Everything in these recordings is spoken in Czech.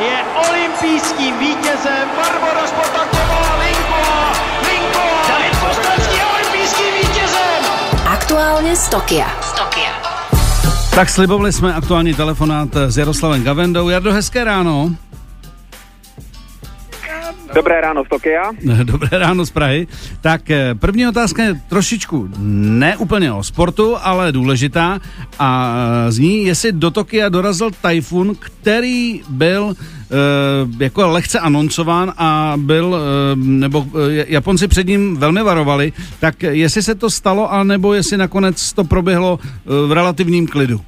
je olympijským vítězem. Barbara Spotaková, Linková, Linková, David Kostelský je olympijským vítězem. Aktuálně z Tokia. Z Tokia. Tak slibovali jsme aktuální telefonát s Jaroslavem Gavendou. Jardo, hezké ráno. Dobré ráno z Tokia. Dobré ráno z Prahy. Tak eh, první otázka je trošičku ne úplně o sportu, ale důležitá a eh, zní, jestli do Tokia dorazil tajfun, který byl e, jako lehce anoncován a byl, nebo Japonci před ním velmi varovali, tak jestli se to stalo, anebo jestli nakonec to proběhlo v relativním klidu.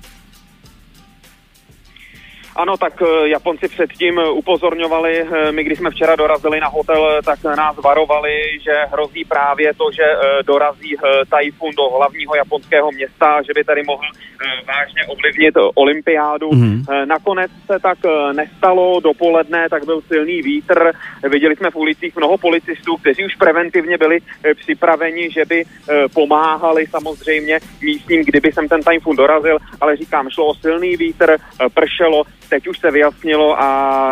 Ano, tak eh, Japonci předtím upozorňovali, eh, my když jsme včera dorazili na hotel, tak nás varovali, že hrozí právě to, že eh, dorazí tajfun do hlavního japonského města, že by tady mohl vážně ovlivnit olympiádu. Mm-hmm. Nakonec se tak nestalo, dopoledne tak byl silný vítr, viděli jsme v ulicích mnoho policistů, kteří už preventivně byli připraveni, že by pomáhali samozřejmě místním, kdyby sem ten tajfun dorazil, ale říkám, šlo o silný vítr, pršelo, teď už se vyjasnilo a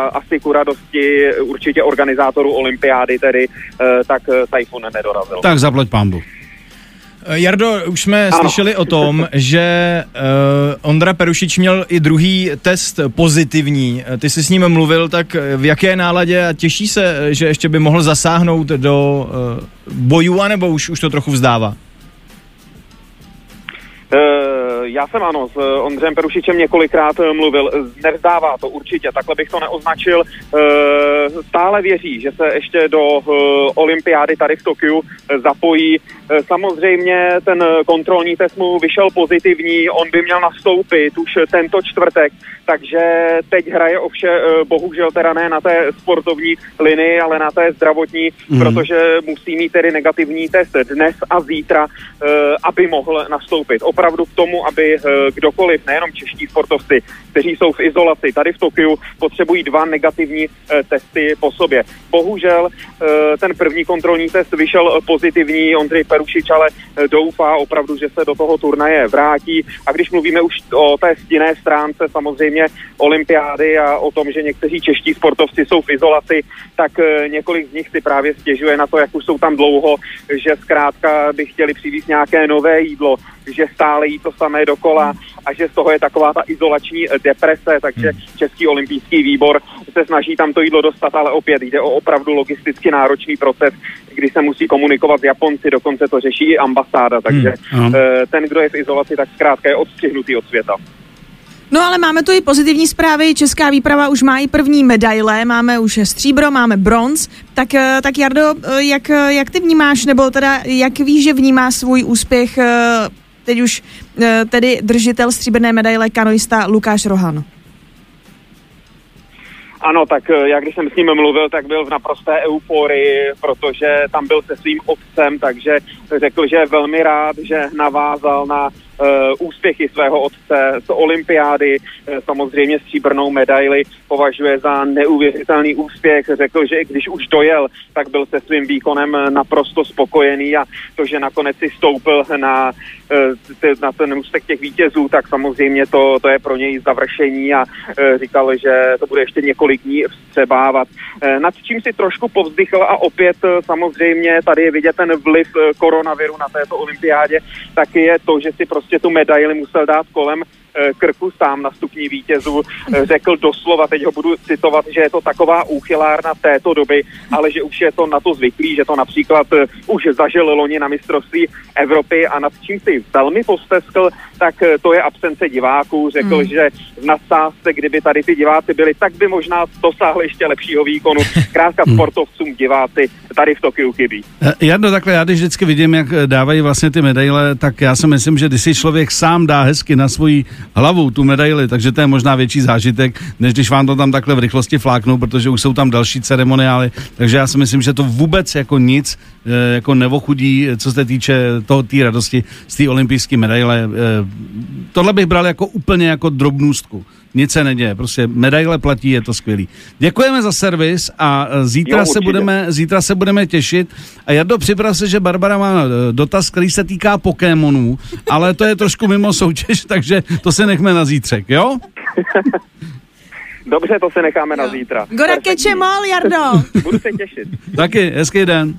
asi ku radosti určitě organizátorů olympiády tedy, eh, tak eh, Tajfun nedorazil. Tak zaplať pambu. Eh, Jardo, už jsme ano. slyšeli o tom, že uh, Ondra Perušič měl i druhý test pozitivní. Ty jsi s ním mluvil, tak v jaké náladě a těší se, že ještě by mohl zasáhnout do uh, bojů, anebo už, už to trochu vzdává? Uh, já jsem ano, s Ondřejem Perušičem několikrát mluvil, nevzdává to určitě, takhle bych to neoznačil. Uh, stále věří, že se ještě do olympiády tady v Tokiu zapojí. Samozřejmě ten kontrolní test mu vyšel pozitivní, on by měl nastoupit už tento čtvrtek, takže teď hraje ovše bohužel teda ne na té sportovní linii, ale na té zdravotní, mm. protože musí mít tedy negativní test dnes a zítra, aby mohl nastoupit. Opravdu k tomu, aby kdokoliv, nejenom čeští sportovci, kteří jsou v izolaci tady v Tokiu, potřebují dva negativní testy po sobě. Bohužel ten první kontrolní test vyšel pozitivní, Ondřej Perušič ale doufá opravdu, že se do toho turnaje vrátí. A když mluvíme už o té stinné stránce samozřejmě olympiády a o tom, že někteří čeští sportovci jsou v izolaci, tak několik z nich si právě stěžuje na to, jak už jsou tam dlouho, že zkrátka by chtěli přivést nějaké nové jídlo, že stále jí to samé dokola a že z toho je taková ta izolační deprese, takže hmm. Český olympijský výbor se snaží tam to jídlo dostat, ale opět jde o opravdu logisticky náročný proces, kdy se musí komunikovat s Japonci, dokonce to řeší i ambasáda, takže hmm. ten, kdo je v izolaci, tak zkrátka je odstřihnutý od světa. No ale máme tu i pozitivní zprávy, česká výprava už má i první medaile, máme už stříbro, máme bronz, tak, tak Jardo, jak, jak ty vnímáš, nebo teda jak víš, že vnímá svůj úspěch teď už tedy držitel stříbrné medaile kanoista Lukáš Rohan? Ano, tak já když jsem s ním mluvil, tak byl v naprosté euforii, protože tam byl se svým otcem, takže řekl, že je velmi rád, že navázal na uh, úspěchy svého otce z olympiády, samozřejmě stříbrnou medaili považuje za neuvěřitelný úspěch. Řekl, že i když už dojel, tak byl se svým výkonem naprosto spokojený a to, že nakonec si stoupil na, uh, na ten úspěch těch vítězů, tak samozřejmě to, to je pro něj završení a říkal, že to bude ještě několik dní vstřebávat. Nad čím si trošku povzdychl a opět samozřejmě tady je vidět ten vliv koronaviru na této olympiádě, tak je to, že si prostě tu medaili musel dát kolem Eh, krku sám na stupní vítězů eh, řekl doslova, teď ho budu citovat, že je to taková úchylárna této doby, ale že už je to na to zvyklý, že to například eh, už zažil loni na mistrovství Evropy a nad čím si velmi posteskl, tak to je absence diváků. Řekl, hmm. že v nadsázce, kdyby tady ty diváci byli, tak by možná dosáhli ještě lepšího výkonu. Krátka hmm. sportovcům diváci tady v Tokiu chybí. Jarno, takhle já když vždycky vidím, jak dávají vlastně ty medaile, tak já si myslím, že když si člověk sám dá hezky na svoji hlavou tu medaili, takže to je možná větší zážitek, než když vám to tam takhle v rychlosti fláknou, protože už jsou tam další ceremoniály, takže já si myslím, že to vůbec jako nic eh, jako nevochudí, co se týče toho té radosti z té olympijské medaile. Eh, tohle bych bral jako úplně jako drobnůstku nic se neděje, prostě medaile platí, je to skvělý. Děkujeme za servis a e, zítra, jo, se budeme, zítra se budeme těšit. A Jardo, připrav se, že Barbara má e, dotaz, který se týká Pokémonů, ale to je trošku mimo soutěž, takže to se nechme na zítřek, jo? Dobře, to se necháme na zítra. Gora keče mol, Jardo. Budu se těšit. Taky, hezký den.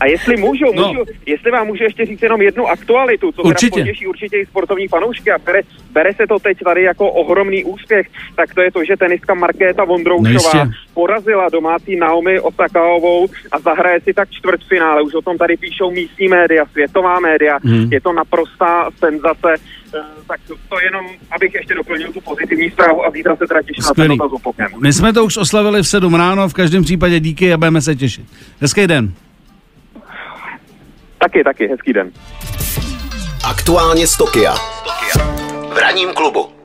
A jestli můžu, No. můžu jestli vám můžu ještě říct jenom jednu aktualitu, co Určitě. teda potěší určitě i sportovní fanoušky a bere, bere se to teď tady jako ohromný úspěch, tak to je to, že tenistka Markéta No Vondroušová jistě. Porazila domácí Naomi Osakaovou a zahraje si tak čtvrtfinále. Už o tom tady píšou místní média, světová média. Hmm. Je to naprostá senzace. Eh, Tak to jenom, abych ještě doplnil tu pozitivní zprávu a zítra se teda těším na ten. My jsme to už oslavili v 7 ráno, v každém případě díky a budeme se těšit. Hezký den. Taky, taky, hezký den. Aktuálně z Tokia. V ranním klubu.